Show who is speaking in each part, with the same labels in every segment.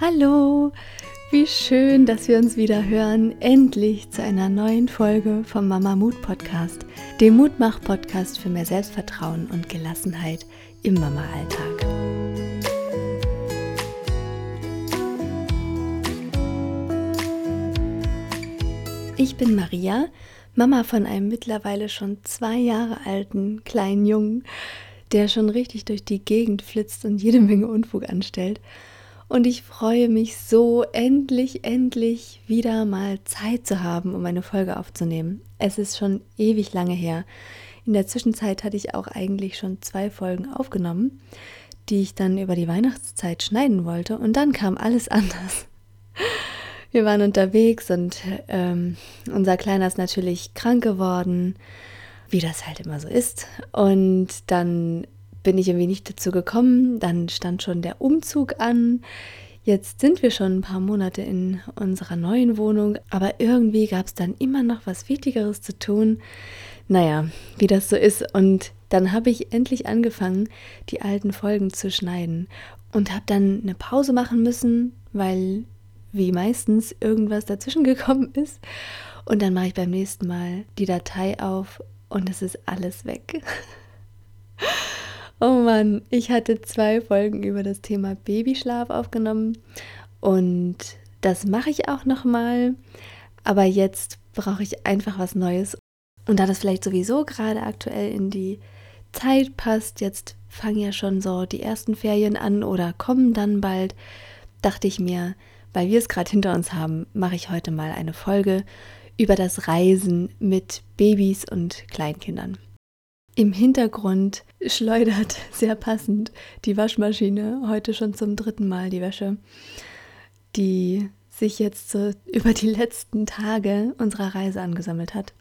Speaker 1: Hallo, wie schön, dass wir uns wieder hören. Endlich zu einer neuen Folge vom Mama Mut Podcast, dem Mutmach Podcast für mehr Selbstvertrauen und Gelassenheit im Mama-Alltag. Ich bin Maria, Mama von einem mittlerweile schon zwei Jahre alten kleinen Jungen, der schon richtig durch die Gegend flitzt und jede Menge Unfug anstellt. Und ich freue mich so, endlich, endlich wieder mal Zeit zu haben, um eine Folge aufzunehmen. Es ist schon ewig lange her. In der Zwischenzeit hatte ich auch eigentlich schon zwei Folgen aufgenommen, die ich dann über die Weihnachtszeit schneiden wollte. Und dann kam alles anders. Wir waren unterwegs und ähm, unser Kleiner ist natürlich krank geworden, wie das halt immer so ist. Und dann bin ich irgendwie nicht dazu gekommen. Dann stand schon der Umzug an. Jetzt sind wir schon ein paar Monate in unserer neuen Wohnung, aber irgendwie gab es dann immer noch was Wichtigeres zu tun. Naja, wie das so ist. Und dann habe ich endlich angefangen, die alten Folgen zu schneiden und habe dann eine Pause machen müssen, weil wie meistens irgendwas dazwischen gekommen ist. Und dann mache ich beim nächsten Mal die Datei auf und es ist alles weg. Oh Mann, ich hatte zwei Folgen über das Thema Babyschlaf aufgenommen und das mache ich auch noch mal. Aber jetzt brauche ich einfach was Neues. Und da das vielleicht sowieso gerade aktuell in die Zeit passt, jetzt fangen ja schon so die ersten Ferien an oder kommen dann bald, dachte ich mir, weil wir es gerade hinter uns haben, mache ich heute mal eine Folge über das Reisen mit Babys und Kleinkindern. Im Hintergrund schleudert sehr passend die Waschmaschine heute schon zum dritten Mal die Wäsche, die sich jetzt so über die letzten Tage unserer Reise angesammelt hat.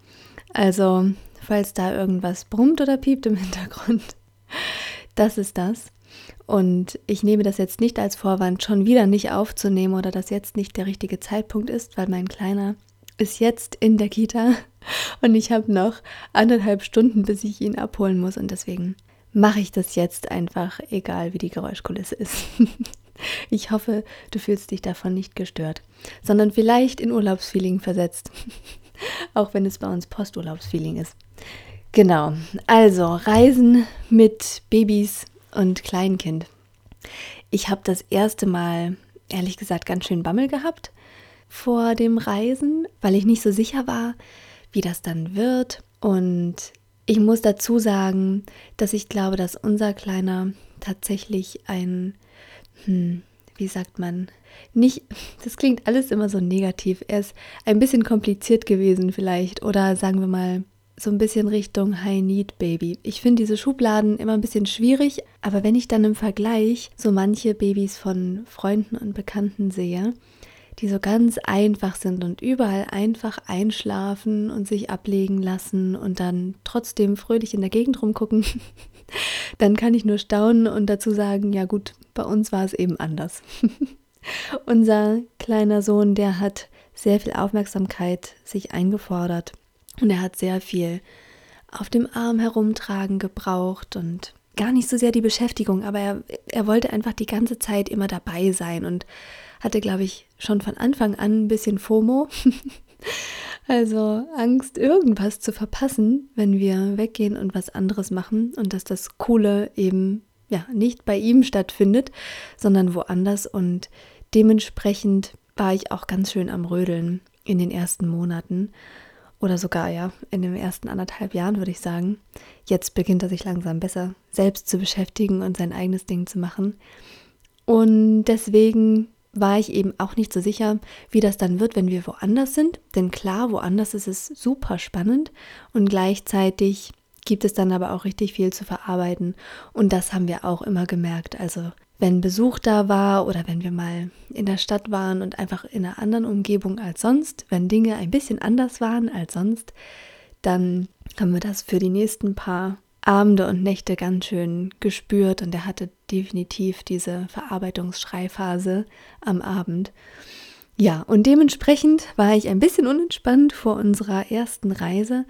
Speaker 1: Also, falls da irgendwas brummt oder piept im Hintergrund, das ist das. Und ich nehme das jetzt nicht als Vorwand, schon wieder nicht aufzunehmen oder dass jetzt nicht der richtige Zeitpunkt ist, weil mein Kleiner ist jetzt in der Kita und ich habe noch anderthalb Stunden, bis ich ihn abholen muss und deswegen mache ich das jetzt einfach, egal wie die Geräuschkulisse ist. Ich hoffe, du fühlst dich davon nicht gestört, sondern vielleicht in Urlaubsfeeling versetzt, auch wenn es bei uns Posturlaubsfeeling ist. Genau, also Reisen mit Babys und Kleinkind. Ich habe das erste Mal, ehrlich gesagt, ganz schön Bammel gehabt vor dem Reisen, weil ich nicht so sicher war, wie das dann wird. Und ich muss dazu sagen, dass ich glaube, dass unser Kleiner tatsächlich ein, hm, wie sagt man, nicht, das klingt alles immer so negativ. Er ist ein bisschen kompliziert gewesen vielleicht oder sagen wir mal so ein bisschen Richtung High Need Baby. Ich finde diese Schubladen immer ein bisschen schwierig, aber wenn ich dann im Vergleich so manche Babys von Freunden und Bekannten sehe, die so ganz einfach sind und überall einfach einschlafen und sich ablegen lassen und dann trotzdem fröhlich in der Gegend rumgucken, dann kann ich nur staunen und dazu sagen, ja gut, bei uns war es eben anders. Unser kleiner Sohn, der hat sehr viel Aufmerksamkeit sich eingefordert und er hat sehr viel auf dem Arm herumtragen gebraucht und gar nicht so sehr die Beschäftigung, aber er, er wollte einfach die ganze Zeit immer dabei sein und hatte, glaube ich, schon von Anfang an ein bisschen FOMO. also Angst, irgendwas zu verpassen, wenn wir weggehen und was anderes machen und dass das Coole eben ja nicht bei ihm stattfindet, sondern woanders und dementsprechend war ich auch ganz schön am Rödeln in den ersten Monaten oder sogar ja in den ersten anderthalb Jahren würde ich sagen. Jetzt beginnt er sich langsam besser selbst zu beschäftigen und sein eigenes Ding zu machen. Und deswegen war ich eben auch nicht so sicher, wie das dann wird, wenn wir woanders sind. Denn klar, woanders ist es super spannend und gleichzeitig gibt es dann aber auch richtig viel zu verarbeiten. Und das haben wir auch immer gemerkt. Also wenn Besuch da war oder wenn wir mal in der Stadt waren und einfach in einer anderen Umgebung als sonst, wenn Dinge ein bisschen anders waren als sonst, dann haben wir das für die nächsten paar Abende und Nächte ganz schön gespürt und er hatte definitiv diese Verarbeitungsschreiphase am Abend. Ja, und dementsprechend war ich ein bisschen unentspannt vor unserer ersten Reise.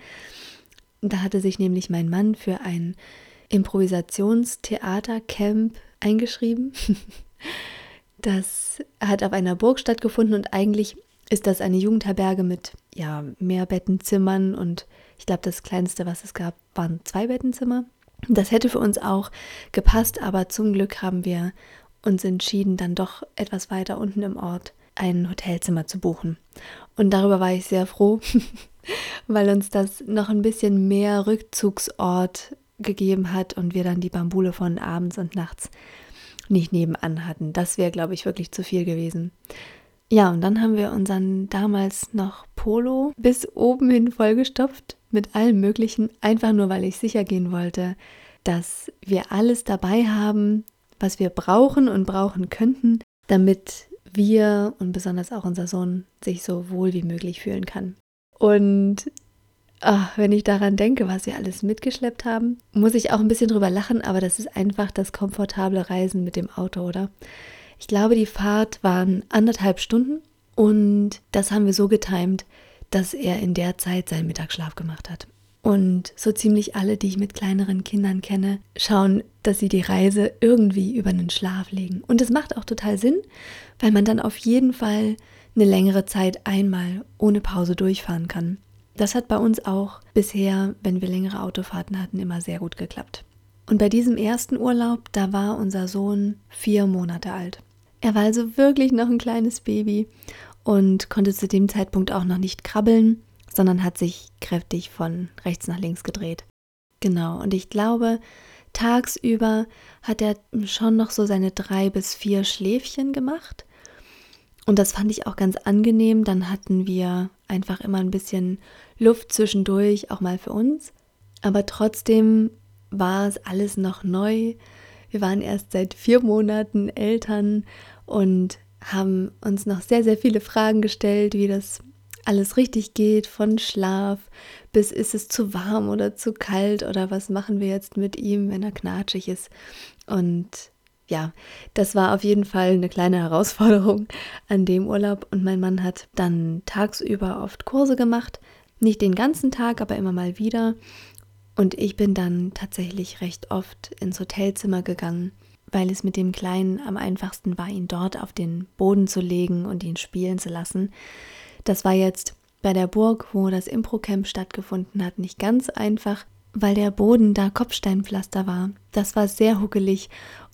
Speaker 1: Da hatte sich nämlich mein Mann für ein Improvisationstheatercamp eingeschrieben. Das hat auf einer Burg stattgefunden und eigentlich ist das eine Jugendherberge mit ja, mehr Bettenzimmern und ich glaube, das kleinste, was es gab, waren zwei Bettenzimmer. Das hätte für uns auch gepasst, aber zum Glück haben wir uns entschieden, dann doch etwas weiter unten im Ort ein Hotelzimmer zu buchen. Und darüber war ich sehr froh, weil uns das noch ein bisschen mehr Rückzugsort gegeben hat und wir dann die Bambule von abends und nachts nicht nebenan hatten. Das wäre, glaube ich, wirklich zu viel gewesen. Ja, und dann haben wir unseren damals noch Polo bis oben hin vollgestopft mit allem Möglichen, einfach nur weil ich sicher gehen wollte, dass wir alles dabei haben, was wir brauchen und brauchen könnten, damit wir und besonders auch unser Sohn sich so wohl wie möglich fühlen kann. Und ach, wenn ich daran denke, was wir alles mitgeschleppt haben, muss ich auch ein bisschen drüber lachen, aber das ist einfach das komfortable Reisen mit dem Auto, oder? Ich glaube, die Fahrt waren anderthalb Stunden und das haben wir so getimt, dass er in der Zeit seinen Mittagsschlaf gemacht hat. Und so ziemlich alle, die ich mit kleineren Kindern kenne, schauen, dass sie die Reise irgendwie über einen Schlaf legen. Und es macht auch total Sinn, weil man dann auf jeden Fall eine längere Zeit einmal ohne Pause durchfahren kann. Das hat bei uns auch bisher, wenn wir längere Autofahrten hatten, immer sehr gut geklappt. Und bei diesem ersten Urlaub, da war unser Sohn vier Monate alt. Er war also wirklich noch ein kleines Baby und konnte zu dem Zeitpunkt auch noch nicht krabbeln sondern hat sich kräftig von rechts nach links gedreht. Genau, und ich glaube, tagsüber hat er schon noch so seine drei bis vier Schläfchen gemacht. Und das fand ich auch ganz angenehm. Dann hatten wir einfach immer ein bisschen Luft zwischendurch, auch mal für uns. Aber trotzdem war es alles noch neu. Wir waren erst seit vier Monaten Eltern und haben uns noch sehr, sehr viele Fragen gestellt, wie das alles richtig geht, von Schlaf bis ist es zu warm oder zu kalt oder was machen wir jetzt mit ihm, wenn er knatschig ist. Und ja, das war auf jeden Fall eine kleine Herausforderung an dem Urlaub. Und mein Mann hat dann tagsüber oft Kurse gemacht, nicht den ganzen Tag, aber immer mal wieder. Und ich bin dann tatsächlich recht oft ins Hotelzimmer gegangen, weil es mit dem Kleinen am einfachsten war, ihn dort auf den Boden zu legen und ihn spielen zu lassen. Das war jetzt bei der Burg, wo das Improcamp stattgefunden hat, nicht ganz einfach, weil der Boden da Kopfsteinpflaster war. Das war sehr huckelig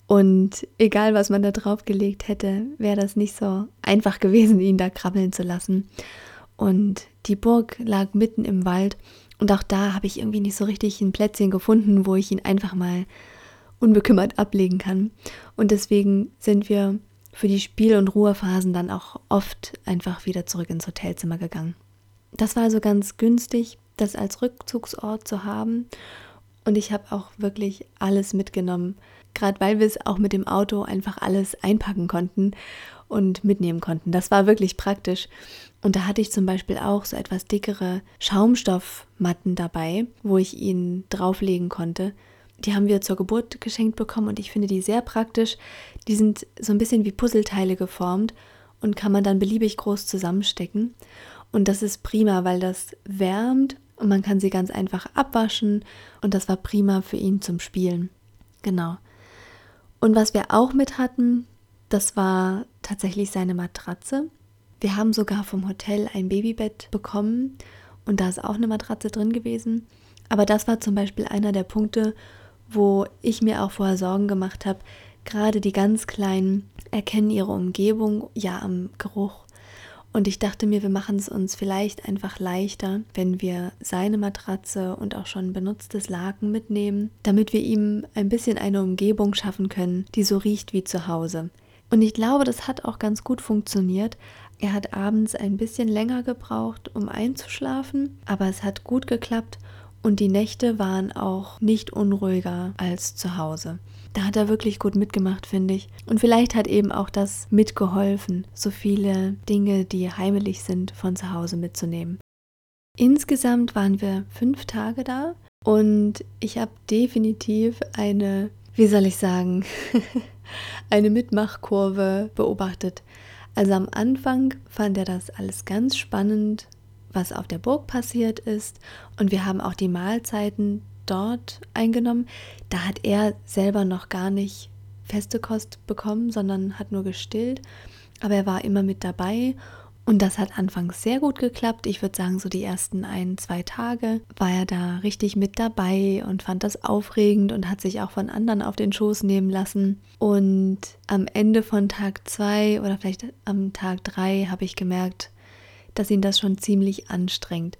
Speaker 1: und egal, was man da drauf gelegt hätte, wäre das nicht so einfach gewesen, ihn da krabbeln zu lassen. Und die Burg lag mitten im Wald und auch da habe ich irgendwie nicht so richtig ein Plätzchen gefunden, wo ich ihn einfach mal unbekümmert ablegen kann. Und deswegen sind wir für die Spiel- und Ruhephasen dann auch oft einfach wieder zurück ins Hotelzimmer gegangen. Das war also ganz günstig, das als Rückzugsort zu haben. Und ich habe auch wirklich alles mitgenommen, gerade weil wir es auch mit dem Auto einfach alles einpacken konnten und mitnehmen konnten. Das war wirklich praktisch. Und da hatte ich zum Beispiel auch so etwas dickere Schaumstoffmatten dabei, wo ich ihn drauflegen konnte, die haben wir zur Geburt geschenkt bekommen und ich finde die sehr praktisch. Die sind so ein bisschen wie Puzzleteile geformt und kann man dann beliebig groß zusammenstecken. Und das ist prima, weil das wärmt und man kann sie ganz einfach abwaschen und das war prima für ihn zum Spielen. Genau. Und was wir auch mit hatten, das war tatsächlich seine Matratze. Wir haben sogar vom Hotel ein Babybett bekommen und da ist auch eine Matratze drin gewesen. Aber das war zum Beispiel einer der Punkte, wo ich mir auch vorher Sorgen gemacht habe, gerade die ganz Kleinen erkennen ihre Umgebung ja am Geruch. Und ich dachte mir, wir machen es uns vielleicht einfach leichter, wenn wir seine Matratze und auch schon benutztes Laken mitnehmen, damit wir ihm ein bisschen eine Umgebung schaffen können, die so riecht wie zu Hause. Und ich glaube, das hat auch ganz gut funktioniert. Er hat abends ein bisschen länger gebraucht, um einzuschlafen, aber es hat gut geklappt und die Nächte waren auch nicht unruhiger als zu Hause. Da hat er wirklich gut mitgemacht, finde ich. Und vielleicht hat eben auch das mitgeholfen, so viele Dinge, die heimelig sind, von zu Hause mitzunehmen. Insgesamt waren wir fünf Tage da und ich habe definitiv eine, wie soll ich sagen, eine Mitmachkurve beobachtet. Also am Anfang fand er das alles ganz spannend was auf der Burg passiert ist. Und wir haben auch die Mahlzeiten dort eingenommen. Da hat er selber noch gar nicht feste Kost bekommen, sondern hat nur gestillt. Aber er war immer mit dabei und das hat anfangs sehr gut geklappt. Ich würde sagen, so die ersten ein, zwei Tage war er da richtig mit dabei und fand das aufregend und hat sich auch von anderen auf den Schoß nehmen lassen. Und am Ende von Tag zwei oder vielleicht am Tag drei habe ich gemerkt, dass ihn das schon ziemlich anstrengt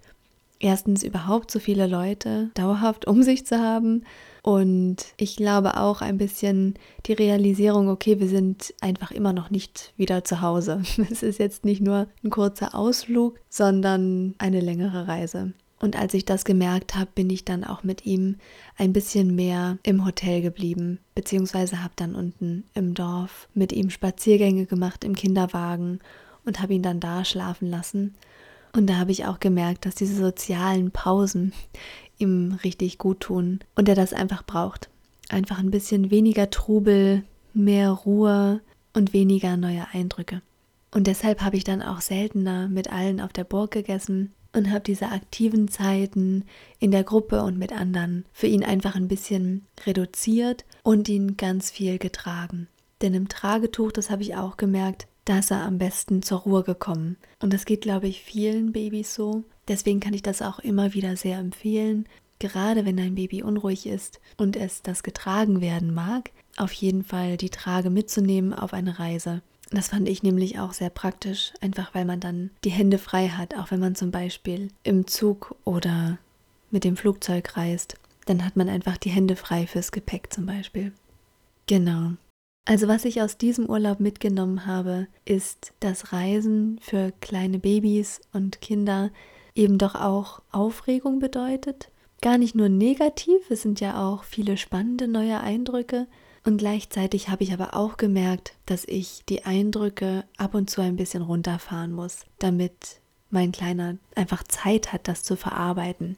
Speaker 1: erstens überhaupt so viele Leute dauerhaft um sich zu haben und ich glaube auch ein bisschen die Realisierung, okay, wir sind einfach immer noch nicht wieder zu Hause. Es ist jetzt nicht nur ein kurzer Ausflug, sondern eine längere Reise. Und als ich das gemerkt habe, bin ich dann auch mit ihm ein bisschen mehr im Hotel geblieben, beziehungsweise habe dann unten im Dorf mit ihm Spaziergänge gemacht im Kinderwagen und habe ihn dann da schlafen lassen. Und da habe ich auch gemerkt, dass diese sozialen Pausen ihm richtig gut tun und er das einfach braucht. Einfach ein bisschen weniger Trubel, mehr Ruhe und weniger neue Eindrücke. Und deshalb habe ich dann auch seltener mit allen auf der Burg gegessen und habe diese aktiven Zeiten in der Gruppe und mit anderen für ihn einfach ein bisschen reduziert und ihn ganz viel getragen. Denn im Tragetuch, das habe ich auch gemerkt, da ist er am besten zur Ruhe gekommen. Und das geht, glaube ich, vielen Babys so. Deswegen kann ich das auch immer wieder sehr empfehlen. Gerade wenn ein Baby unruhig ist und es das getragen werden mag, auf jeden Fall die Trage mitzunehmen auf eine Reise. Das fand ich nämlich auch sehr praktisch, einfach weil man dann die Hände frei hat, auch wenn man zum Beispiel im Zug oder mit dem Flugzeug reist. Dann hat man einfach die Hände frei fürs Gepäck zum Beispiel. Genau. Also was ich aus diesem Urlaub mitgenommen habe, ist, dass Reisen für kleine Babys und Kinder eben doch auch Aufregung bedeutet. Gar nicht nur negativ, es sind ja auch viele spannende neue Eindrücke. Und gleichzeitig habe ich aber auch gemerkt, dass ich die Eindrücke ab und zu ein bisschen runterfahren muss, damit mein Kleiner einfach Zeit hat, das zu verarbeiten.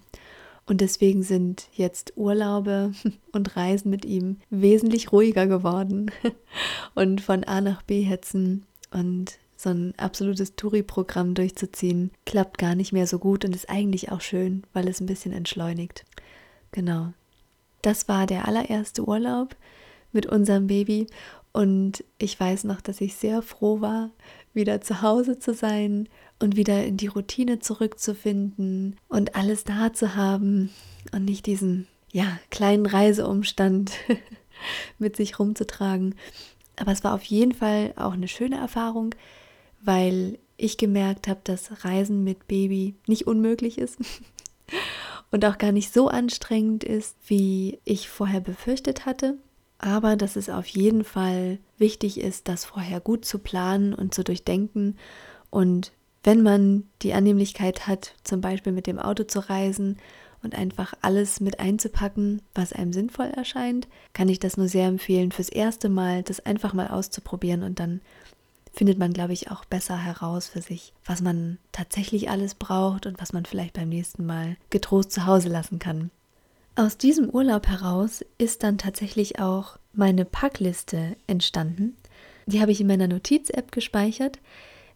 Speaker 1: Und deswegen sind jetzt Urlaube und Reisen mit ihm wesentlich ruhiger geworden. Und von A nach B hetzen und so ein absolutes Touri-Programm durchzuziehen, klappt gar nicht mehr so gut und ist eigentlich auch schön, weil es ein bisschen entschleunigt. Genau. Das war der allererste Urlaub mit unserem Baby und ich weiß noch, dass ich sehr froh war, wieder zu Hause zu sein und wieder in die Routine zurückzufinden und alles da zu haben und nicht diesen ja, kleinen Reiseumstand mit sich rumzutragen. Aber es war auf jeden Fall auch eine schöne Erfahrung, weil ich gemerkt habe, dass Reisen mit Baby nicht unmöglich ist und auch gar nicht so anstrengend ist, wie ich vorher befürchtet hatte. Aber dass es auf jeden Fall wichtig ist, das vorher gut zu planen und zu durchdenken und wenn man die Annehmlichkeit hat, zum Beispiel mit dem Auto zu reisen und einfach alles mit einzupacken, was einem sinnvoll erscheint, kann ich das nur sehr empfehlen, fürs erste Mal das einfach mal auszuprobieren und dann findet man, glaube ich, auch besser heraus für sich, was man tatsächlich alles braucht und was man vielleicht beim nächsten Mal getrost zu Hause lassen kann. Aus diesem Urlaub heraus ist dann tatsächlich auch meine Packliste entstanden. Die habe ich in meiner Notiz-App gespeichert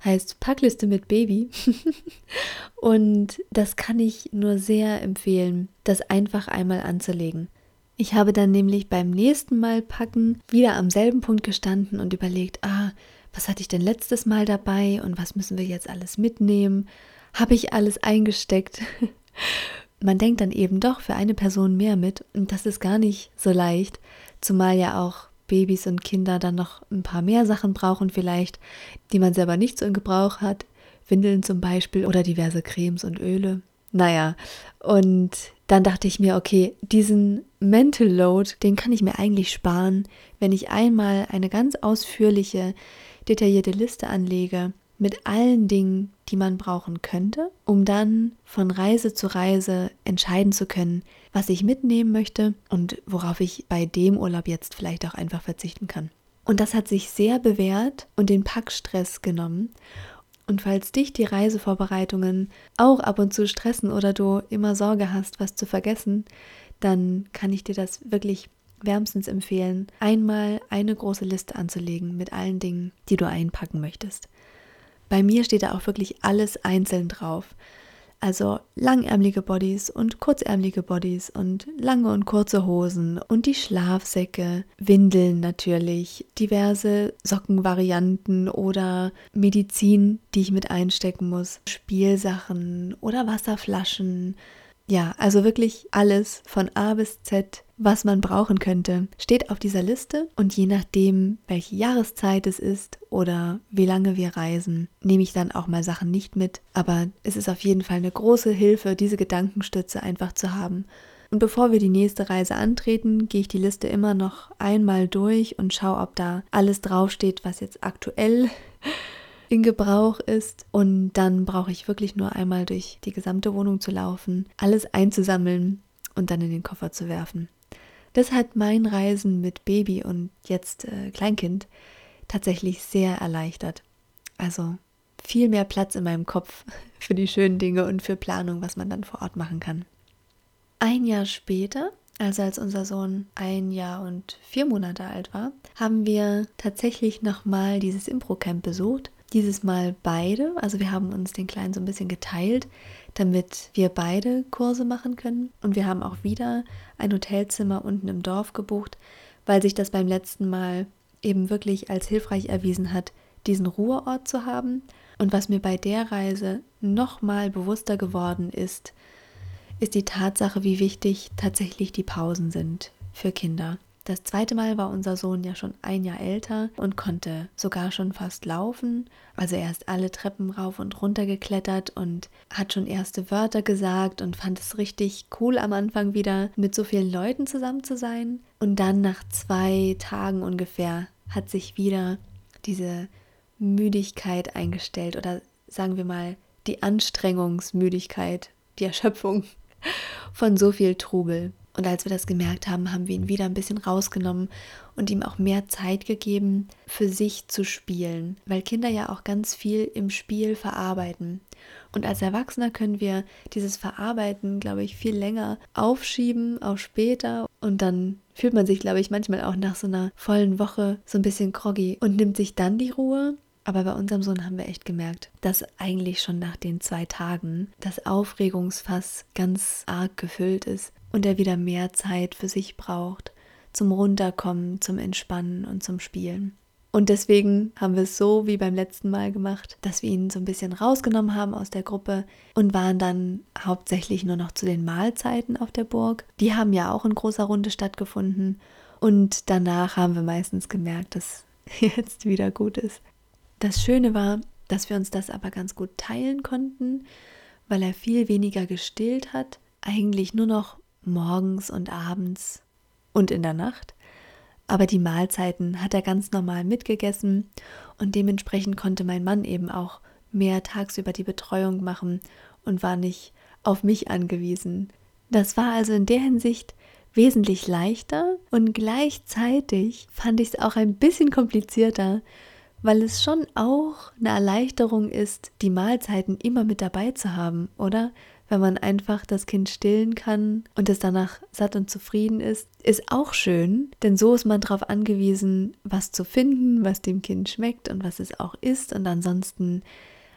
Speaker 1: heißt Packliste mit Baby. und das kann ich nur sehr empfehlen, das einfach einmal anzulegen. Ich habe dann nämlich beim nächsten Mal packen wieder am selben Punkt gestanden und überlegt, ah, was hatte ich denn letztes Mal dabei und was müssen wir jetzt alles mitnehmen? Habe ich alles eingesteckt? Man denkt dann eben doch für eine Person mehr mit und das ist gar nicht so leicht, zumal ja auch Babys und Kinder dann noch ein paar mehr Sachen brauchen vielleicht, die man selber nicht so in Gebrauch hat. Windeln zum Beispiel oder diverse Cremes und Öle. Naja, und dann dachte ich mir, okay, diesen Mental Load, den kann ich mir eigentlich sparen, wenn ich einmal eine ganz ausführliche, detaillierte Liste anlege mit allen Dingen, die man brauchen könnte, um dann von Reise zu Reise entscheiden zu können, was ich mitnehmen möchte und worauf ich bei dem Urlaub jetzt vielleicht auch einfach verzichten kann. Und das hat sich sehr bewährt und den Packstress genommen. Und falls dich die Reisevorbereitungen auch ab und zu stressen oder du immer Sorge hast, was zu vergessen, dann kann ich dir das wirklich wärmstens empfehlen, einmal eine große Liste anzulegen mit allen Dingen, die du einpacken möchtest. Bei mir steht da auch wirklich alles einzeln drauf. Also langärmliche Bodies und kurzärmliche Bodies und lange und kurze Hosen und die Schlafsäcke, Windeln natürlich, diverse Sockenvarianten oder Medizin, die ich mit einstecken muss, Spielsachen oder Wasserflaschen ja, also wirklich alles von A bis Z, was man brauchen könnte, steht auf dieser Liste und je nachdem, welche Jahreszeit es ist oder wie lange wir reisen, nehme ich dann auch mal Sachen nicht mit. Aber es ist auf jeden Fall eine große Hilfe, diese Gedankenstütze einfach zu haben. Und bevor wir die nächste Reise antreten, gehe ich die Liste immer noch einmal durch und schaue, ob da alles draufsteht, was jetzt aktuell in Gebrauch ist. Und dann brauche ich wirklich nur einmal durch die gesamte Wohnung zu laufen, alles einzusammeln und dann in den Koffer zu werfen. Das hat mein Reisen mit Baby und jetzt äh, Kleinkind tatsächlich sehr erleichtert. Also viel mehr Platz in meinem Kopf für die schönen Dinge und für Planung, was man dann vor Ort machen kann. Ein Jahr später, also als unser Sohn ein Jahr und vier Monate alt war, haben wir tatsächlich nochmal dieses Impro-Camp besucht dieses Mal beide, also wir haben uns den Kleinen so ein bisschen geteilt, damit wir beide Kurse machen können. Und wir haben auch wieder ein Hotelzimmer unten im Dorf gebucht, weil sich das beim letzten Mal eben wirklich als hilfreich erwiesen hat, diesen Ruheort zu haben. Und was mir bei der Reise nochmal bewusster geworden ist, ist die Tatsache, wie wichtig tatsächlich die Pausen sind für Kinder. Das zweite Mal war unser Sohn ja schon ein Jahr älter und konnte sogar schon fast laufen. Also er ist alle Treppen rauf und runter geklettert und hat schon erste Wörter gesagt und fand es richtig cool am Anfang wieder mit so vielen Leuten zusammen zu sein. Und dann nach zwei Tagen ungefähr hat sich wieder diese Müdigkeit eingestellt oder sagen wir mal die Anstrengungsmüdigkeit, die Erschöpfung von so viel Trubel. Und als wir das gemerkt haben, haben wir ihn wieder ein bisschen rausgenommen und ihm auch mehr Zeit gegeben, für sich zu spielen, weil Kinder ja auch ganz viel im Spiel verarbeiten. Und als Erwachsener können wir dieses Verarbeiten, glaube ich, viel länger aufschieben auf später. Und dann fühlt man sich, glaube ich, manchmal auch nach so einer vollen Woche so ein bisschen groggy und nimmt sich dann die Ruhe. Aber bei unserem Sohn haben wir echt gemerkt, dass eigentlich schon nach den zwei Tagen das Aufregungsfass ganz arg gefüllt ist und er wieder mehr Zeit für sich braucht, zum Runterkommen, zum Entspannen und zum Spielen. Und deswegen haben wir es so wie beim letzten Mal gemacht, dass wir ihn so ein bisschen rausgenommen haben aus der Gruppe und waren dann hauptsächlich nur noch zu den Mahlzeiten auf der Burg. Die haben ja auch in großer Runde stattgefunden. Und danach haben wir meistens gemerkt, dass jetzt wieder gut ist. Das Schöne war, dass wir uns das aber ganz gut teilen konnten, weil er viel weniger gestillt hat, eigentlich nur noch morgens und abends und in der Nacht. Aber die Mahlzeiten hat er ganz normal mitgegessen und dementsprechend konnte mein Mann eben auch mehr tagsüber die Betreuung machen und war nicht auf mich angewiesen. Das war also in der Hinsicht wesentlich leichter und gleichzeitig fand ich es auch ein bisschen komplizierter, weil es schon auch eine Erleichterung ist, die Mahlzeiten immer mit dabei zu haben, oder? Wenn man einfach das Kind stillen kann und es danach satt und zufrieden ist, ist auch schön, denn so ist man darauf angewiesen, was zu finden, was dem Kind schmeckt und was es auch isst. Und ansonsten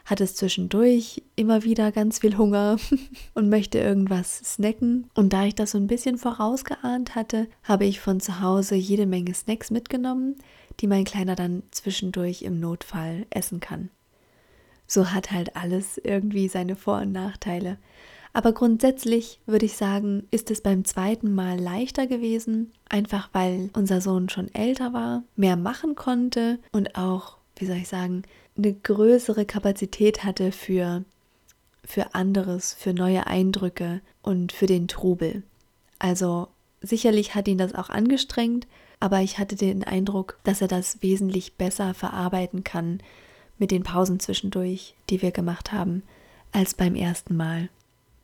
Speaker 1: hat es zwischendurch immer wieder ganz viel Hunger und möchte irgendwas snacken. Und da ich das so ein bisschen vorausgeahnt hatte, habe ich von zu Hause jede Menge Snacks mitgenommen, die mein Kleiner dann zwischendurch im Notfall essen kann. So hat halt alles irgendwie seine Vor- und Nachteile. Aber grundsätzlich würde ich sagen, ist es beim zweiten Mal leichter gewesen, einfach weil unser Sohn schon älter war, mehr machen konnte und auch, wie soll ich sagen, eine größere Kapazität hatte für, für anderes, für neue Eindrücke und für den Trubel. Also sicherlich hat ihn das auch angestrengt, aber ich hatte den Eindruck, dass er das wesentlich besser verarbeiten kann mit den Pausen zwischendurch, die wir gemacht haben, als beim ersten Mal.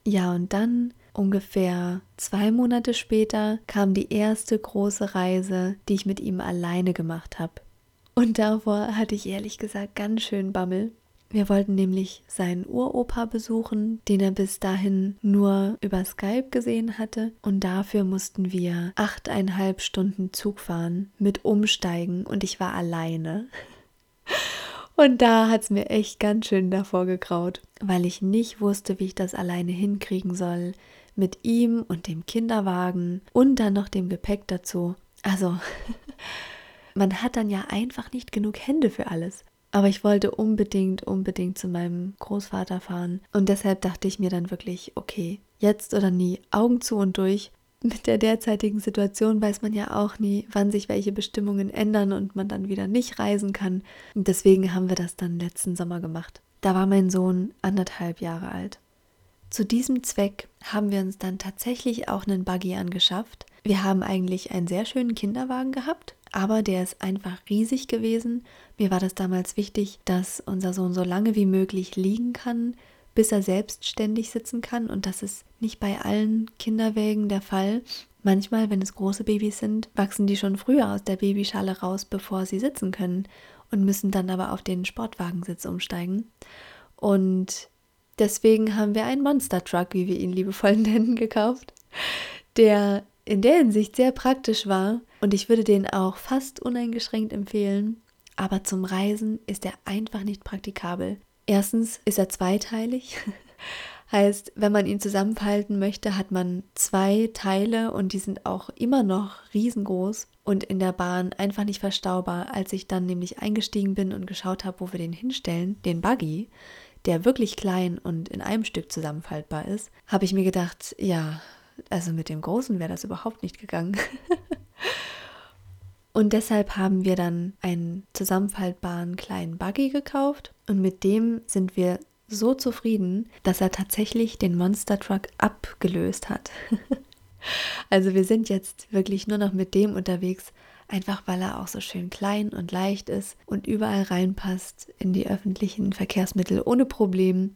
Speaker 1: Ja, und dann ungefähr zwei Monate später kam die erste große Reise, die ich mit ihm alleine gemacht habe. Und davor hatte ich ehrlich gesagt ganz schön Bammel, wir wollten nämlich seinen Uropa besuchen, den er bis dahin nur über Skype gesehen hatte. Und dafür mussten wir achteinhalb Stunden Zug fahren mit Umsteigen und ich war alleine. Und da hat es mir echt ganz schön davor gegraut, weil ich nicht wusste, wie ich das alleine hinkriegen soll. Mit ihm und dem Kinderwagen und dann noch dem Gepäck dazu. Also, man hat dann ja einfach nicht genug Hände für alles. Aber ich wollte unbedingt, unbedingt zu meinem Großvater fahren. Und deshalb dachte ich mir dann wirklich, okay, jetzt oder nie, Augen zu und durch. Mit der derzeitigen Situation weiß man ja auch nie, wann sich welche Bestimmungen ändern und man dann wieder nicht reisen kann. Deswegen haben wir das dann letzten Sommer gemacht. Da war mein Sohn anderthalb Jahre alt. Zu diesem Zweck haben wir uns dann tatsächlich auch einen Buggy angeschafft. Wir haben eigentlich einen sehr schönen Kinderwagen gehabt, aber der ist einfach riesig gewesen. Mir war das damals wichtig, dass unser Sohn so lange wie möglich liegen kann, bis er selbstständig sitzen kann und das ist nicht bei allen Kinderwägen der Fall. Manchmal, wenn es große Babys sind, wachsen die schon früher aus der Babyschale raus, bevor sie sitzen können und müssen dann aber auf den Sportwagensitz umsteigen. Und deswegen haben wir einen Monster Truck, wie wir ihn liebevoll nennen, gekauft, der in der Hinsicht sehr praktisch war und ich würde den auch fast uneingeschränkt empfehlen. Aber zum Reisen ist er einfach nicht praktikabel. Erstens ist er zweiteilig. heißt, wenn man ihn zusammenfalten möchte, hat man zwei Teile und die sind auch immer noch riesengroß und in der Bahn einfach nicht verstaubar. Als ich dann nämlich eingestiegen bin und geschaut habe, wo wir den hinstellen, den Buggy, der wirklich klein und in einem Stück zusammenfaltbar ist, habe ich mir gedacht, ja, also mit dem Großen wäre das überhaupt nicht gegangen. und deshalb haben wir dann einen zusammenfaltbaren kleinen Buggy gekauft und mit dem sind wir so zufrieden, dass er tatsächlich den Monster Truck abgelöst hat. also wir sind jetzt wirklich nur noch mit dem unterwegs, einfach weil er auch so schön klein und leicht ist und überall reinpasst in die öffentlichen Verkehrsmittel ohne Problem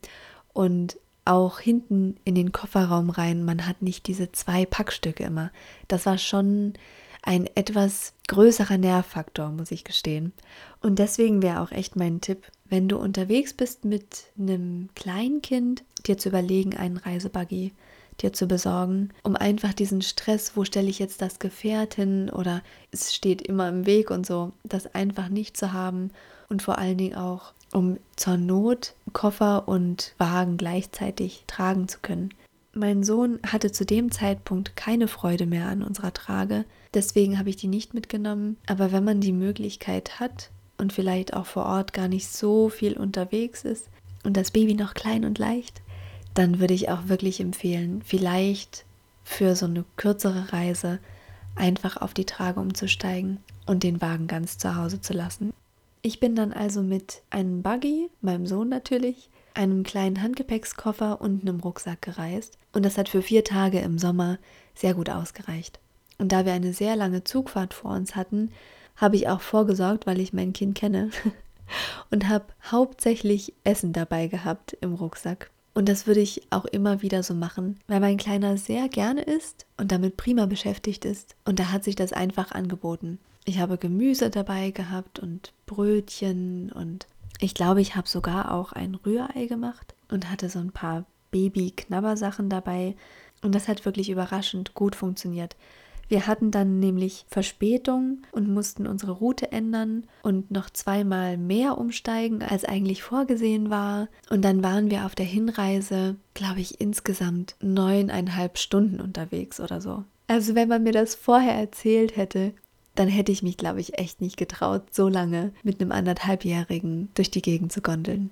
Speaker 1: und auch hinten in den Kofferraum rein. Man hat nicht diese zwei Packstücke immer. Das war schon ein etwas größerer Nervfaktor, muss ich gestehen. Und deswegen wäre auch echt mein Tipp, wenn du unterwegs bist mit einem Kleinkind, dir zu überlegen, einen Reisebuggy dir zu besorgen, um einfach diesen Stress, wo stelle ich jetzt das Gefährt hin oder es steht immer im Weg und so, das einfach nicht zu haben und vor allen Dingen auch um zur Not Koffer und Wagen gleichzeitig tragen zu können. Mein Sohn hatte zu dem Zeitpunkt keine Freude mehr an unserer Trage, deswegen habe ich die nicht mitgenommen. Aber wenn man die Möglichkeit hat und vielleicht auch vor Ort gar nicht so viel unterwegs ist und das Baby noch klein und leicht, dann würde ich auch wirklich empfehlen, vielleicht für so eine kürzere Reise einfach auf die Trage umzusteigen und den Wagen ganz zu Hause zu lassen. Ich bin dann also mit einem Buggy, meinem Sohn natürlich, einem kleinen Handgepäckskoffer und einem Rucksack gereist. Und das hat für vier Tage im Sommer sehr gut ausgereicht. Und da wir eine sehr lange Zugfahrt vor uns hatten, habe ich auch vorgesorgt, weil ich mein Kind kenne, und habe hauptsächlich Essen dabei gehabt im Rucksack. Und das würde ich auch immer wieder so machen, weil mein Kleiner sehr gerne isst und damit prima beschäftigt ist. Und da hat sich das einfach angeboten. Ich habe Gemüse dabei gehabt und Brötchen und ich glaube, ich habe sogar auch ein Rührei gemacht und hatte so ein paar Baby-Knabbersachen dabei. Und das hat wirklich überraschend gut funktioniert. Wir hatten dann nämlich Verspätung und mussten unsere Route ändern und noch zweimal mehr umsteigen, als eigentlich vorgesehen war. Und dann waren wir auf der Hinreise, glaube ich, insgesamt neuneinhalb Stunden unterwegs oder so. Also wenn man mir das vorher erzählt hätte, dann hätte ich mich, glaube ich, echt nicht getraut, so lange mit einem anderthalbjährigen durch die Gegend zu gondeln.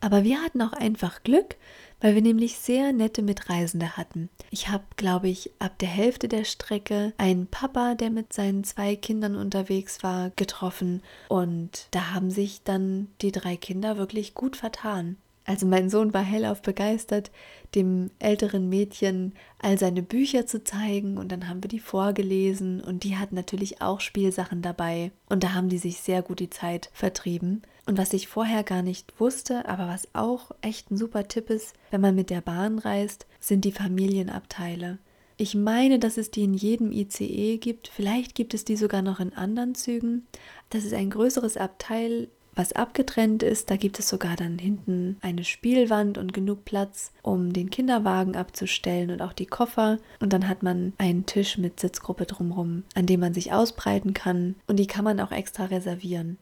Speaker 1: Aber wir hatten auch einfach Glück, weil wir nämlich sehr nette Mitreisende hatten. Ich habe, glaube ich, ab der Hälfte der Strecke einen Papa, der mit seinen zwei Kindern unterwegs war, getroffen und da haben sich dann die drei Kinder wirklich gut vertan. Also mein Sohn war hellauf begeistert, dem älteren Mädchen all seine Bücher zu zeigen und dann haben wir die vorgelesen und die hat natürlich auch Spielsachen dabei und da haben die sich sehr gut die Zeit vertrieben. Und was ich vorher gar nicht wusste, aber was auch echt ein super Tipp ist, wenn man mit der Bahn reist, sind die Familienabteile. Ich meine, dass es die in jedem ICE gibt. Vielleicht gibt es die sogar noch in anderen Zügen. Das ist ein größeres Abteil was abgetrennt ist. Da gibt es sogar dann hinten eine Spielwand und genug Platz, um den Kinderwagen abzustellen und auch die Koffer. Und dann hat man einen Tisch mit Sitzgruppe drumherum, an dem man sich ausbreiten kann. Und die kann man auch extra reservieren.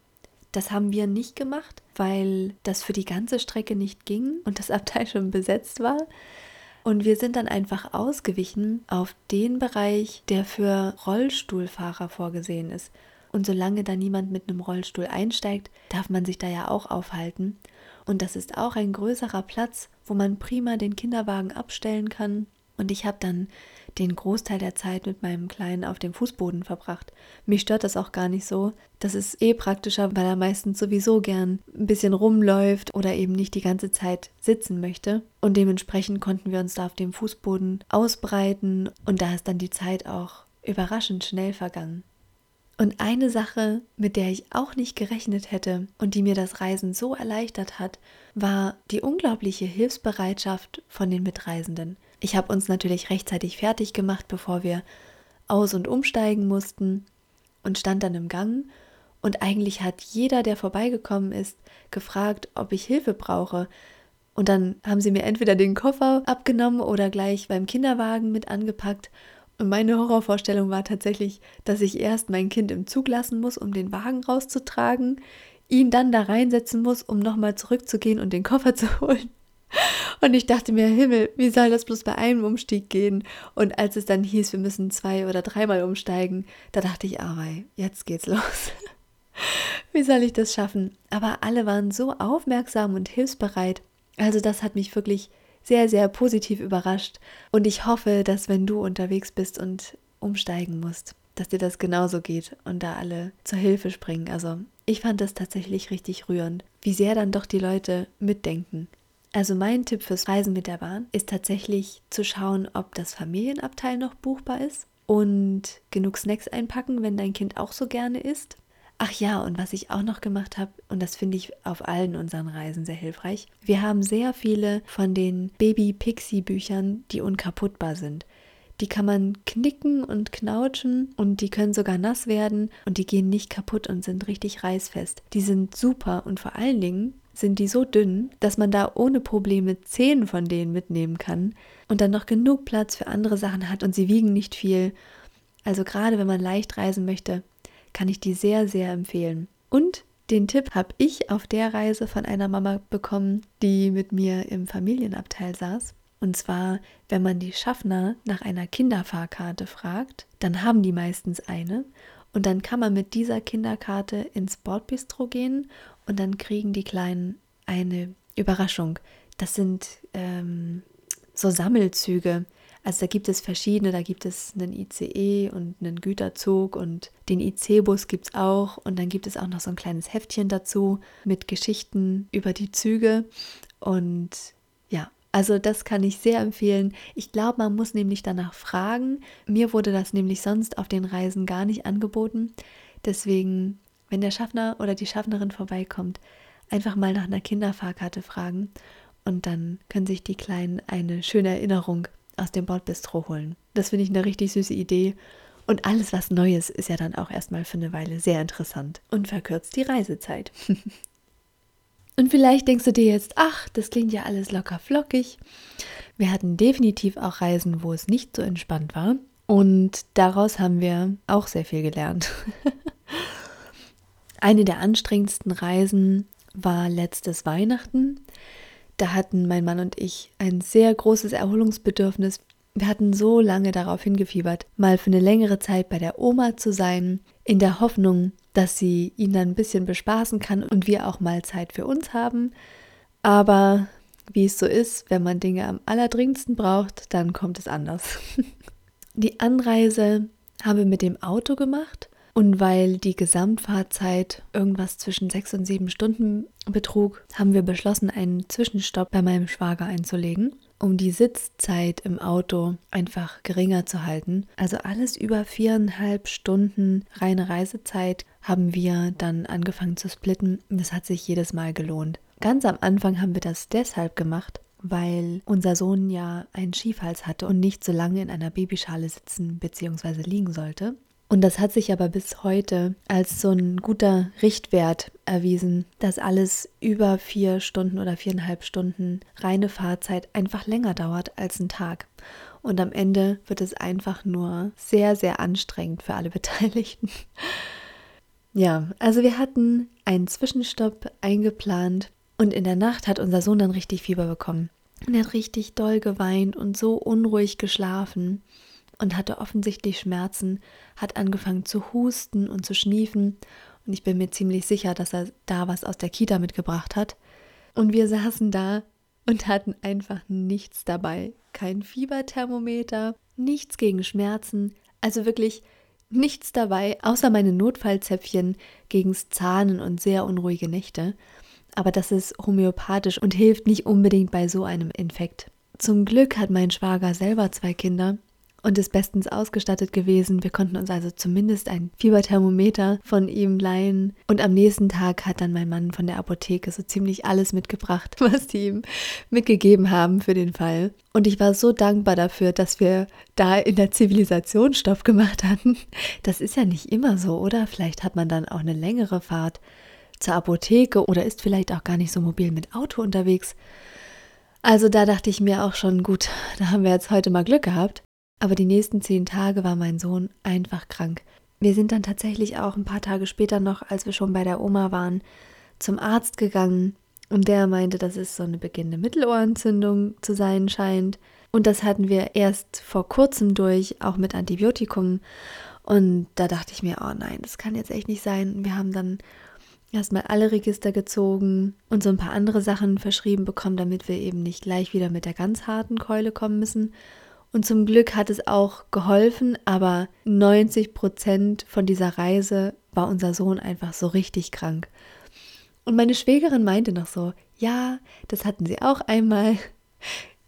Speaker 1: Das haben wir nicht gemacht, weil das für die ganze Strecke nicht ging und das Abteil schon besetzt war. Und wir sind dann einfach ausgewichen auf den Bereich, der für Rollstuhlfahrer vorgesehen ist. Und solange da niemand mit einem Rollstuhl einsteigt, darf man sich da ja auch aufhalten. Und das ist auch ein größerer Platz, wo man prima den Kinderwagen abstellen kann. Und ich habe dann den Großteil der Zeit mit meinem Kleinen auf dem Fußboden verbracht. Mich stört das auch gar nicht so. Das ist eh praktischer, weil er meistens sowieso gern ein bisschen rumläuft oder eben nicht die ganze Zeit sitzen möchte. Und dementsprechend konnten wir uns da auf dem Fußboden ausbreiten und da ist dann die Zeit auch überraschend schnell vergangen. Und eine Sache, mit der ich auch nicht gerechnet hätte und die mir das Reisen so erleichtert hat, war die unglaubliche Hilfsbereitschaft von den Mitreisenden. Ich habe uns natürlich rechtzeitig fertig gemacht, bevor wir aus- und umsteigen mussten und stand dann im Gang. Und eigentlich hat jeder, der vorbeigekommen ist, gefragt, ob ich Hilfe brauche. Und dann haben sie mir entweder den Koffer abgenommen oder gleich beim Kinderwagen mit angepackt und meine Horrorvorstellung war tatsächlich, dass ich erst mein Kind im Zug lassen muss, um den Wagen rauszutragen, ihn dann da reinsetzen muss, um nochmal zurückzugehen und den Koffer zu holen. Und ich dachte mir, Himmel, wie soll das bloß bei einem Umstieg gehen? Und als es dann hieß, wir müssen zwei oder dreimal umsteigen, da dachte ich, aber jetzt geht's los. wie soll ich das schaffen? Aber alle waren so aufmerksam und hilfsbereit. Also das hat mich wirklich sehr, sehr positiv überrascht. Und ich hoffe, dass wenn du unterwegs bist und umsteigen musst, dass dir das genauso geht und da alle zur Hilfe springen. Also ich fand das tatsächlich richtig rührend, wie sehr dann doch die Leute mitdenken. Also mein Tipp fürs Reisen mit der Bahn ist tatsächlich zu schauen, ob das Familienabteil noch buchbar ist und genug Snacks einpacken, wenn dein Kind auch so gerne isst. Ach ja, und was ich auch noch gemacht habe, und das finde ich auf allen unseren Reisen sehr hilfreich, wir haben sehr viele von den Baby-Pixie-Büchern, die unkaputtbar sind. Die kann man knicken und knautschen und die können sogar nass werden und die gehen nicht kaputt und sind richtig reißfest. Die sind super und vor allen Dingen sind die so dünn, dass man da ohne Probleme zehn von denen mitnehmen kann und dann noch genug Platz für andere Sachen hat und sie wiegen nicht viel. Also gerade wenn man leicht reisen möchte, kann ich die sehr, sehr empfehlen. Und den Tipp habe ich auf der Reise von einer Mama bekommen, die mit mir im Familienabteil saß. Und zwar, wenn man die Schaffner nach einer Kinderfahrkarte fragt, dann haben die meistens eine. Und dann kann man mit dieser Kinderkarte ins Bordbistro gehen und dann kriegen die Kleinen eine Überraschung. Das sind ähm, so Sammelzüge. Also da gibt es verschiedene, da gibt es einen ICE und einen Güterzug und den IC-Bus gibt es auch und dann gibt es auch noch so ein kleines Heftchen dazu mit Geschichten über die Züge und ja, also das kann ich sehr empfehlen. Ich glaube, man muss nämlich danach fragen. Mir wurde das nämlich sonst auf den Reisen gar nicht angeboten. Deswegen, wenn der Schaffner oder die Schaffnerin vorbeikommt, einfach mal nach einer Kinderfahrkarte fragen und dann können sich die Kleinen eine schöne Erinnerung aus dem Bordbistro holen. Das finde ich eine richtig süße Idee. Und alles, was Neues, ist ja dann auch erstmal für eine Weile sehr interessant und verkürzt die Reisezeit. und vielleicht denkst du dir jetzt, ach, das klingt ja alles locker flockig. Wir hatten definitiv auch Reisen, wo es nicht so entspannt war. Und daraus haben wir auch sehr viel gelernt. Eine der anstrengendsten Reisen war letztes Weihnachten. Da hatten mein Mann und ich ein sehr großes Erholungsbedürfnis. Wir hatten so lange darauf hingefiebert, mal für eine längere Zeit bei der Oma zu sein, in der Hoffnung, dass sie ihn dann ein bisschen bespaßen kann und wir auch mal Zeit für uns haben. Aber wie es so ist, wenn man Dinge am allerdringendsten braucht, dann kommt es anders. Die Anreise haben wir mit dem Auto gemacht und weil die Gesamtfahrzeit irgendwas zwischen sechs und sieben Stunden betrug, haben wir beschlossen, einen Zwischenstopp bei meinem Schwager einzulegen, um die Sitzzeit im Auto einfach geringer zu halten. Also alles über viereinhalb Stunden reine Reisezeit haben wir dann angefangen zu splitten. Das hat sich jedes Mal gelohnt. Ganz am Anfang haben wir das deshalb gemacht, weil unser Sohn ja einen Schiefhals hatte und nicht so lange in einer Babyschale sitzen bzw. liegen sollte. Und das hat sich aber bis heute als so ein guter Richtwert erwiesen, dass alles über vier Stunden oder viereinhalb Stunden reine Fahrzeit einfach länger dauert als ein Tag. Und am Ende wird es einfach nur sehr, sehr anstrengend für alle Beteiligten. Ja, also wir hatten einen Zwischenstopp eingeplant und in der Nacht hat unser Sohn dann richtig Fieber bekommen. Und er hat richtig doll geweint und so unruhig geschlafen und hatte offensichtlich Schmerzen, hat angefangen zu husten und zu schniefen. Und ich bin mir ziemlich sicher, dass er da was aus der Kita mitgebracht hat. Und wir saßen da und hatten einfach nichts dabei. Kein Fieberthermometer, nichts gegen Schmerzen, also wirklich nichts dabei, außer meine Notfallzäpfchen gegens Zahnen und sehr unruhige Nächte aber das ist homöopathisch und hilft nicht unbedingt bei so einem Infekt. Zum Glück hat mein Schwager selber zwei Kinder und ist bestens ausgestattet gewesen. Wir konnten uns also zumindest ein Fieberthermometer von ihm leihen. Und am nächsten Tag hat dann mein Mann von der Apotheke so ziemlich alles mitgebracht, was die ihm mitgegeben haben für den Fall. Und ich war so dankbar dafür, dass wir da in der Zivilisation Stopp gemacht hatten. Das ist ja nicht immer so, oder? Vielleicht hat man dann auch eine längere Fahrt zur Apotheke oder ist vielleicht auch gar nicht so mobil mit Auto unterwegs. Also da dachte ich mir auch schon, gut, da haben wir jetzt heute mal Glück gehabt. Aber die nächsten zehn Tage war mein Sohn einfach krank. Wir sind dann tatsächlich auch ein paar Tage später noch, als wir schon bei der Oma waren, zum Arzt gegangen und der meinte, dass es so eine beginnende Mittelohrentzündung zu sein scheint. Und das hatten wir erst vor kurzem durch, auch mit Antibiotikum. Und da dachte ich mir, oh nein, das kann jetzt echt nicht sein. Wir haben dann erstmal alle Register gezogen und so ein paar andere Sachen verschrieben bekommen, damit wir eben nicht gleich wieder mit der ganz harten Keule kommen müssen. Und zum Glück hat es auch geholfen, aber 90 Prozent von dieser Reise war unser Sohn einfach so richtig krank. Und meine Schwägerin meinte noch so, ja, das hatten sie auch einmal.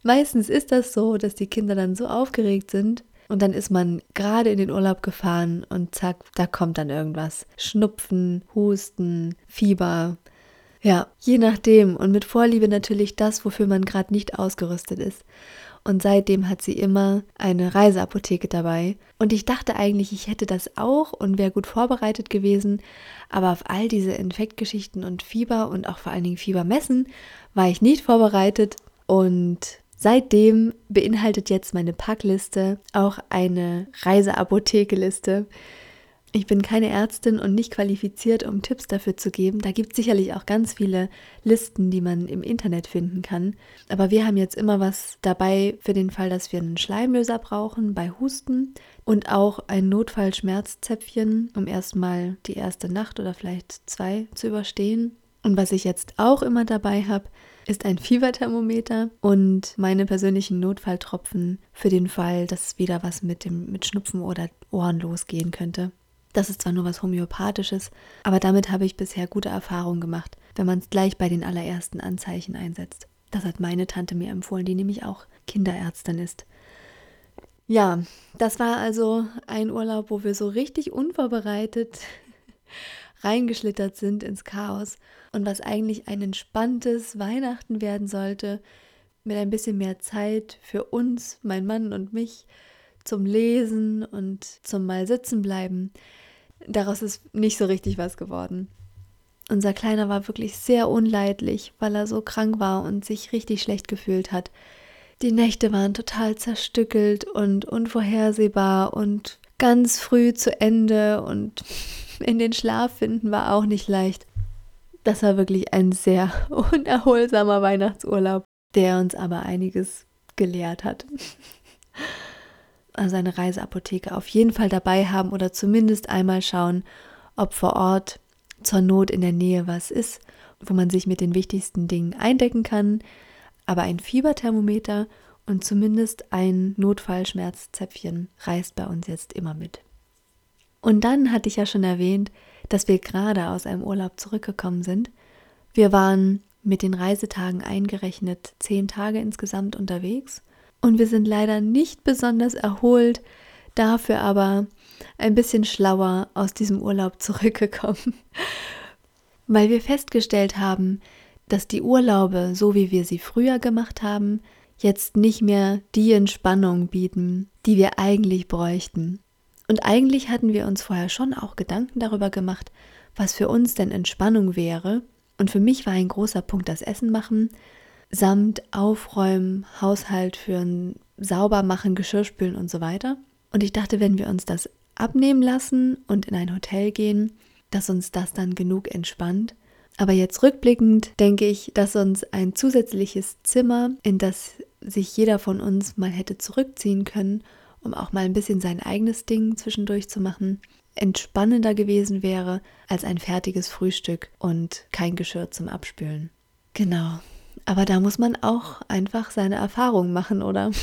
Speaker 1: Meistens ist das so, dass die Kinder dann so aufgeregt sind und dann ist man gerade in den Urlaub gefahren und zack, da kommt dann irgendwas. Schnupfen, Husten, Fieber. Ja, je nachdem. Und mit Vorliebe natürlich das, wofür man gerade nicht ausgerüstet ist. Und seitdem hat sie immer eine Reiseapotheke dabei. Und ich dachte eigentlich, ich hätte das auch und wäre gut vorbereitet gewesen. Aber auf all diese Infektgeschichten und Fieber und auch vor allen Dingen Fiebermessen war ich nicht vorbereitet. Und Seitdem beinhaltet jetzt meine Packliste auch eine Reiseapothekeliste. Ich bin keine Ärztin und nicht qualifiziert, um Tipps dafür zu geben. Da gibt es sicherlich auch ganz viele Listen, die man im Internet finden kann. Aber wir haben jetzt immer was dabei für den Fall, dass wir einen Schleimlöser brauchen bei Husten und auch ein Notfallschmerzzäpfchen, um erstmal die erste Nacht oder vielleicht zwei zu überstehen. Und was ich jetzt auch immer dabei habe, ist ein Fieberthermometer und meine persönlichen Notfalltropfen für den Fall, dass wieder was mit dem mit Schnupfen oder Ohren losgehen könnte. Das ist zwar nur was Homöopathisches, aber damit habe ich bisher gute Erfahrungen gemacht, wenn man es gleich bei den allerersten Anzeichen einsetzt. Das hat meine Tante mir empfohlen, die nämlich auch Kinderärztin ist. Ja, das war also ein Urlaub, wo wir so richtig unvorbereitet reingeschlittert sind ins Chaos und was eigentlich ein entspanntes Weihnachten werden sollte, mit ein bisschen mehr Zeit für uns, mein Mann und mich, zum Lesen und zum Mal sitzen bleiben. Daraus ist nicht so richtig was geworden. Unser Kleiner war wirklich sehr unleidlich, weil er so krank war und sich richtig schlecht gefühlt hat. Die Nächte waren total zerstückelt und unvorhersehbar und ganz früh zu Ende und in den Schlaf finden war auch nicht leicht. Das war wirklich ein sehr unerholsamer Weihnachtsurlaub, der uns aber einiges gelehrt hat. Also eine Reiseapotheke auf jeden Fall dabei haben oder zumindest einmal schauen, ob vor Ort zur Not in der Nähe was ist, wo man sich mit den wichtigsten Dingen eindecken kann. Aber ein Fieberthermometer und zumindest ein Notfallschmerzzäpfchen reist bei uns jetzt immer mit. Und dann hatte ich ja schon erwähnt, dass wir gerade aus einem Urlaub zurückgekommen sind. Wir waren mit den Reisetagen eingerechnet zehn Tage insgesamt unterwegs und wir sind leider nicht besonders erholt, dafür aber ein bisschen schlauer aus diesem Urlaub zurückgekommen, weil wir festgestellt haben, dass die Urlaube, so wie wir sie früher gemacht haben, jetzt nicht mehr die Entspannung bieten, die wir eigentlich bräuchten. Und eigentlich hatten wir uns vorher schon auch Gedanken darüber gemacht, was für uns denn Entspannung wäre. Und für mich war ein großer Punkt das Essen machen, samt Aufräumen, Haushalt führen, sauber machen, Geschirr spülen und so weiter. Und ich dachte, wenn wir uns das abnehmen lassen und in ein Hotel gehen, dass uns das dann genug entspannt. Aber jetzt rückblickend denke ich, dass uns ein zusätzliches Zimmer, in das sich jeder von uns mal hätte zurückziehen können, um auch mal ein bisschen sein eigenes Ding zwischendurch zu machen, entspannender gewesen wäre als ein fertiges Frühstück und kein Geschirr zum Abspülen. Genau. Aber da muss man auch einfach seine Erfahrungen machen, oder?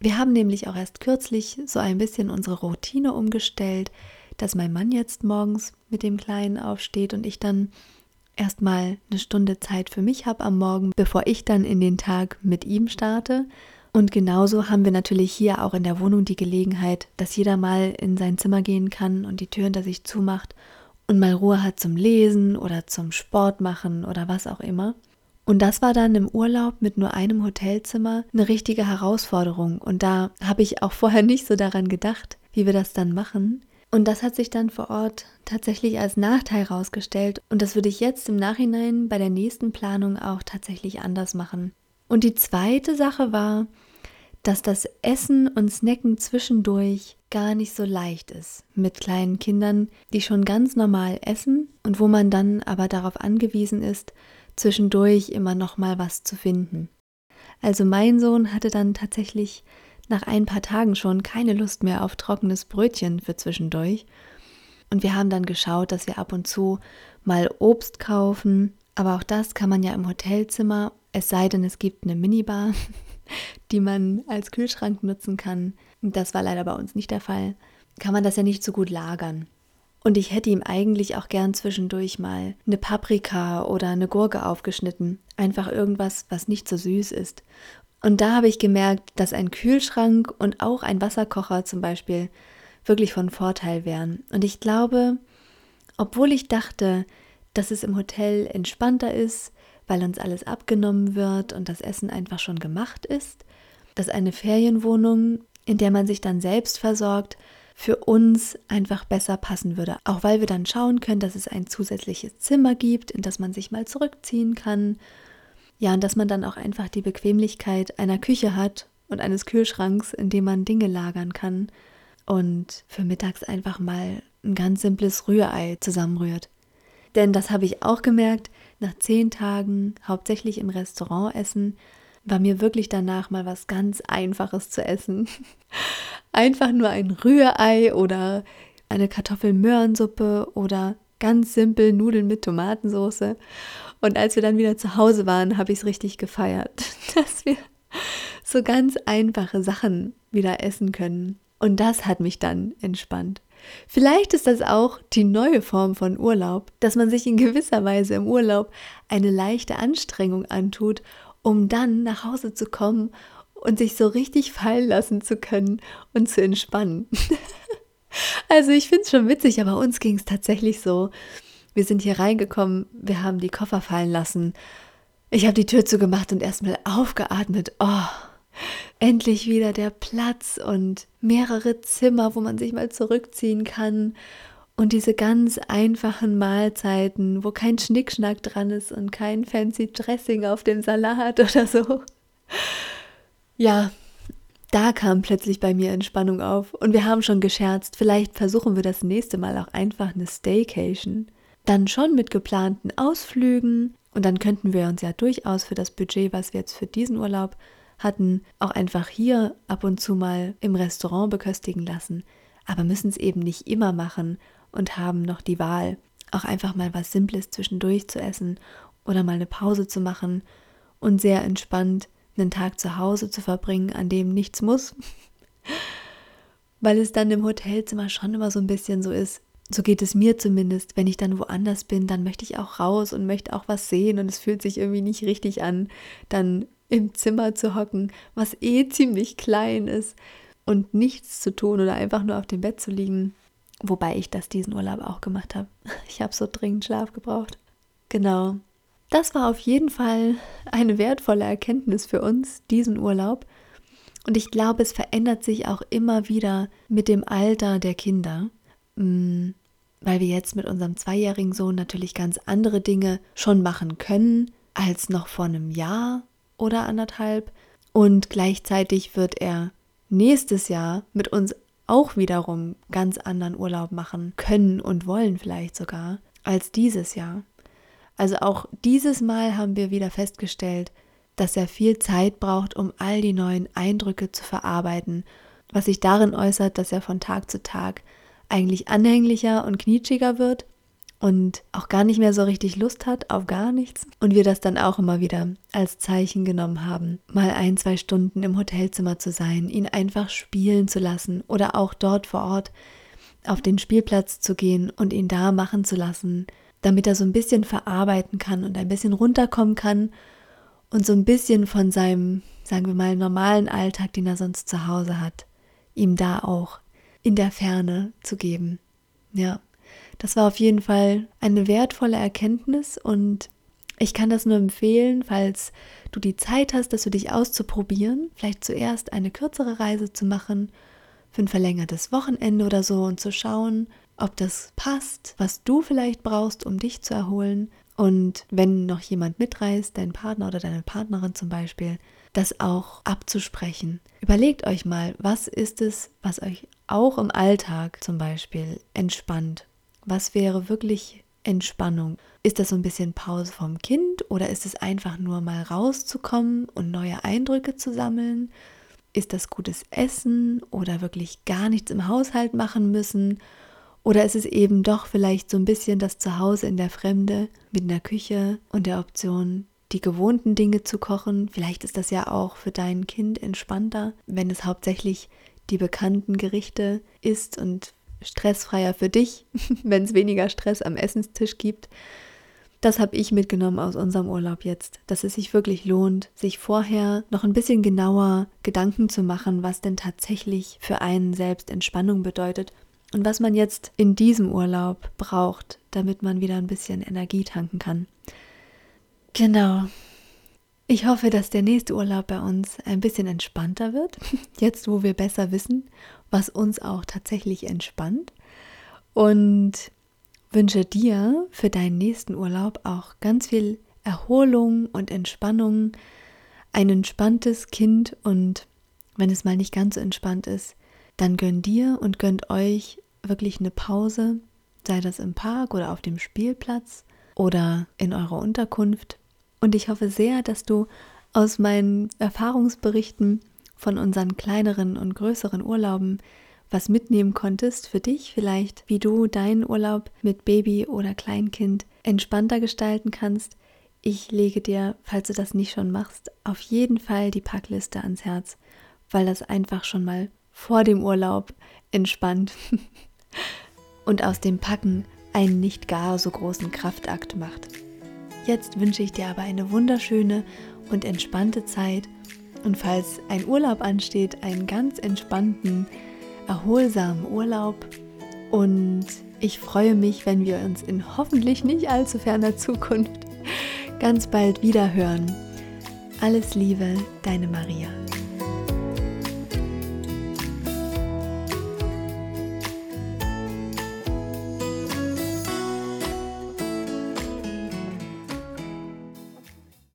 Speaker 1: Wir haben nämlich auch erst kürzlich so ein bisschen unsere Routine umgestellt, dass mein Mann jetzt morgens mit dem Kleinen aufsteht und ich dann erstmal eine Stunde Zeit für mich habe am Morgen, bevor ich dann in den Tag mit ihm starte. Und genauso haben wir natürlich hier auch in der Wohnung die Gelegenheit, dass jeder mal in sein Zimmer gehen kann und die Tür hinter sich zumacht und mal Ruhe hat zum Lesen oder zum Sport machen oder was auch immer. Und das war dann im Urlaub mit nur einem Hotelzimmer eine richtige Herausforderung. Und da habe ich auch vorher nicht so daran gedacht, wie wir das dann machen. Und das hat sich dann vor Ort tatsächlich als Nachteil herausgestellt. Und das würde ich jetzt im Nachhinein bei der nächsten Planung auch tatsächlich anders machen. Und die zweite Sache war, dass das Essen und Snacken zwischendurch gar nicht so leicht ist mit kleinen Kindern, die schon ganz normal essen und wo man dann aber darauf angewiesen ist, zwischendurch immer noch mal was zu finden. Also mein Sohn hatte dann tatsächlich nach ein paar Tagen schon keine Lust mehr auf trockenes Brötchen für zwischendurch. Und wir haben dann geschaut, dass wir ab und zu mal Obst kaufen. Aber auch das kann man ja im Hotelzimmer, es sei denn, es gibt eine Minibar, die man als Kühlschrank nutzen kann. Das war leider bei uns nicht der Fall. Kann man das ja nicht so gut lagern. Und ich hätte ihm eigentlich auch gern zwischendurch mal eine Paprika oder eine Gurke aufgeschnitten. Einfach irgendwas, was nicht so süß ist. Und da habe ich gemerkt, dass ein Kühlschrank und auch ein Wasserkocher zum Beispiel wirklich von Vorteil wären. Und ich glaube, obwohl ich dachte, dass es im Hotel entspannter ist, weil uns alles abgenommen wird und das Essen einfach schon gemacht ist, dass eine Ferienwohnung, in der man sich dann selbst versorgt, für uns einfach besser passen würde. Auch weil wir dann schauen können, dass es ein zusätzliches Zimmer gibt, in das man sich mal zurückziehen kann. Ja, und dass man dann auch einfach die Bequemlichkeit einer Küche hat und eines Kühlschranks, in dem man Dinge lagern kann und für mittags einfach mal ein ganz simples Rührei zusammenrührt. Denn das habe ich auch gemerkt, nach zehn Tagen hauptsächlich im Restaurant essen, war mir wirklich danach mal was ganz Einfaches zu essen. Einfach nur ein Rührei oder eine Kartoffelmöhrensuppe oder ganz simpel Nudeln mit Tomatensauce. Und als wir dann wieder zu Hause waren, habe ich es richtig gefeiert, dass wir so ganz einfache Sachen wieder essen können. Und das hat mich dann entspannt. Vielleicht ist das auch die neue Form von Urlaub, dass man sich in gewisser Weise im Urlaub eine leichte Anstrengung antut, um dann nach Hause zu kommen und sich so richtig fallen lassen zu können und zu entspannen. also ich finde es schon witzig, aber uns ging es tatsächlich so. Wir sind hier reingekommen, wir haben die Koffer fallen lassen. Ich habe die Tür zugemacht und erstmal aufgeatmet. Oh, endlich wieder der Platz und mehrere Zimmer, wo man sich mal zurückziehen kann. Und diese ganz einfachen Mahlzeiten, wo kein Schnickschnack dran ist und kein fancy Dressing auf dem Salat oder so. Ja, da kam plötzlich bei mir Entspannung auf und wir haben schon gescherzt, vielleicht versuchen wir das nächste Mal auch einfach eine Staycation. Dann schon mit geplanten Ausflügen und dann könnten wir uns ja durchaus für das Budget, was wir jetzt für diesen Urlaub hatten, auch einfach hier ab und zu mal im Restaurant beköstigen lassen, aber müssen es eben nicht immer machen und haben noch die Wahl, auch einfach mal was Simples zwischendurch zu essen oder mal eine Pause zu machen und sehr entspannt einen Tag zu Hause zu verbringen, an dem nichts muss. Weil es dann im Hotelzimmer schon immer so ein bisschen so ist, so geht es mir zumindest, wenn ich dann woanders bin, dann möchte ich auch raus und möchte auch was sehen und es fühlt sich irgendwie nicht richtig an, dann im Zimmer zu hocken, was eh ziemlich klein ist und nichts zu tun oder einfach nur auf dem Bett zu liegen. Wobei ich das diesen Urlaub auch gemacht habe. Ich habe so dringend Schlaf gebraucht. Genau. Das war auf jeden Fall eine wertvolle Erkenntnis für uns, diesen Urlaub. Und ich glaube, es verändert sich auch immer wieder mit dem Alter der Kinder, mm, weil wir jetzt mit unserem zweijährigen Sohn natürlich ganz andere Dinge schon machen können als noch vor einem Jahr oder anderthalb. Und gleichzeitig wird er nächstes Jahr mit uns auch wiederum ganz anderen Urlaub machen können und wollen vielleicht sogar als dieses Jahr. Also auch dieses Mal haben wir wieder festgestellt, dass er viel Zeit braucht, um all die neuen Eindrücke zu verarbeiten, was sich darin äußert, dass er von Tag zu Tag eigentlich anhänglicher und knietschiger wird und auch gar nicht mehr so richtig Lust hat auf gar nichts. Und wir das dann auch immer wieder als Zeichen genommen haben, mal ein, zwei Stunden im Hotelzimmer zu sein, ihn einfach spielen zu lassen oder auch dort vor Ort auf den Spielplatz zu gehen und ihn da machen zu lassen, damit er so ein bisschen verarbeiten kann und ein bisschen runterkommen kann und so ein bisschen von seinem, sagen wir mal, normalen Alltag, den er sonst zu Hause hat, ihm da auch in der Ferne zu geben. Ja, das war auf jeden Fall eine wertvolle Erkenntnis und ich kann das nur empfehlen, falls du die Zeit hast, das für dich auszuprobieren, vielleicht zuerst eine kürzere Reise zu machen, für ein verlängertes Wochenende oder so und zu schauen, ob das passt, was du vielleicht brauchst, um dich zu erholen. Und wenn noch jemand mitreist, dein Partner oder deine Partnerin zum Beispiel, das auch abzusprechen. Überlegt euch mal, was ist es, was euch auch im Alltag zum Beispiel entspannt? Was wäre wirklich Entspannung? Ist das so ein bisschen Pause vom Kind oder ist es einfach nur mal rauszukommen und neue Eindrücke zu sammeln? Ist das gutes Essen oder wirklich gar nichts im Haushalt machen müssen? Oder ist es eben doch vielleicht so ein bisschen das Zuhause in der Fremde mit einer Küche und der Option, die gewohnten Dinge zu kochen? Vielleicht ist das ja auch für dein Kind entspannter, wenn es hauptsächlich die bekannten Gerichte isst und stressfreier für dich, wenn es weniger Stress am Essenstisch gibt. Das habe ich mitgenommen aus unserem Urlaub jetzt, dass es sich wirklich lohnt, sich vorher noch ein bisschen genauer Gedanken zu machen, was denn tatsächlich für einen selbst Entspannung bedeutet und was man jetzt in diesem Urlaub braucht, damit man wieder ein bisschen Energie tanken kann. Genau. Ich hoffe, dass der nächste Urlaub bei uns ein bisschen entspannter wird, jetzt wo wir besser wissen, was uns auch tatsächlich entspannt. Und wünsche dir für deinen nächsten Urlaub auch ganz viel Erholung und Entspannung, ein entspanntes Kind und wenn es mal nicht ganz so entspannt ist, dann gönn dir und gönnt euch wirklich eine Pause, sei das im Park oder auf dem Spielplatz oder in eurer Unterkunft. Und ich hoffe sehr, dass du aus meinen Erfahrungsberichten von unseren kleineren und größeren Urlauben was mitnehmen konntest für dich, vielleicht wie du deinen Urlaub mit Baby oder Kleinkind entspannter gestalten kannst. Ich lege dir, falls du das nicht schon machst, auf jeden Fall die Packliste ans Herz, weil das einfach schon mal vor dem Urlaub entspannt und aus dem Packen einen nicht gar so großen Kraftakt macht. Jetzt wünsche ich dir aber eine wunderschöne und entspannte Zeit und falls ein Urlaub ansteht, einen ganz entspannten erholsamen Urlaub und ich freue mich, wenn wir uns in hoffentlich nicht allzu ferner Zukunft ganz bald wieder hören. Alles Liebe, deine Maria.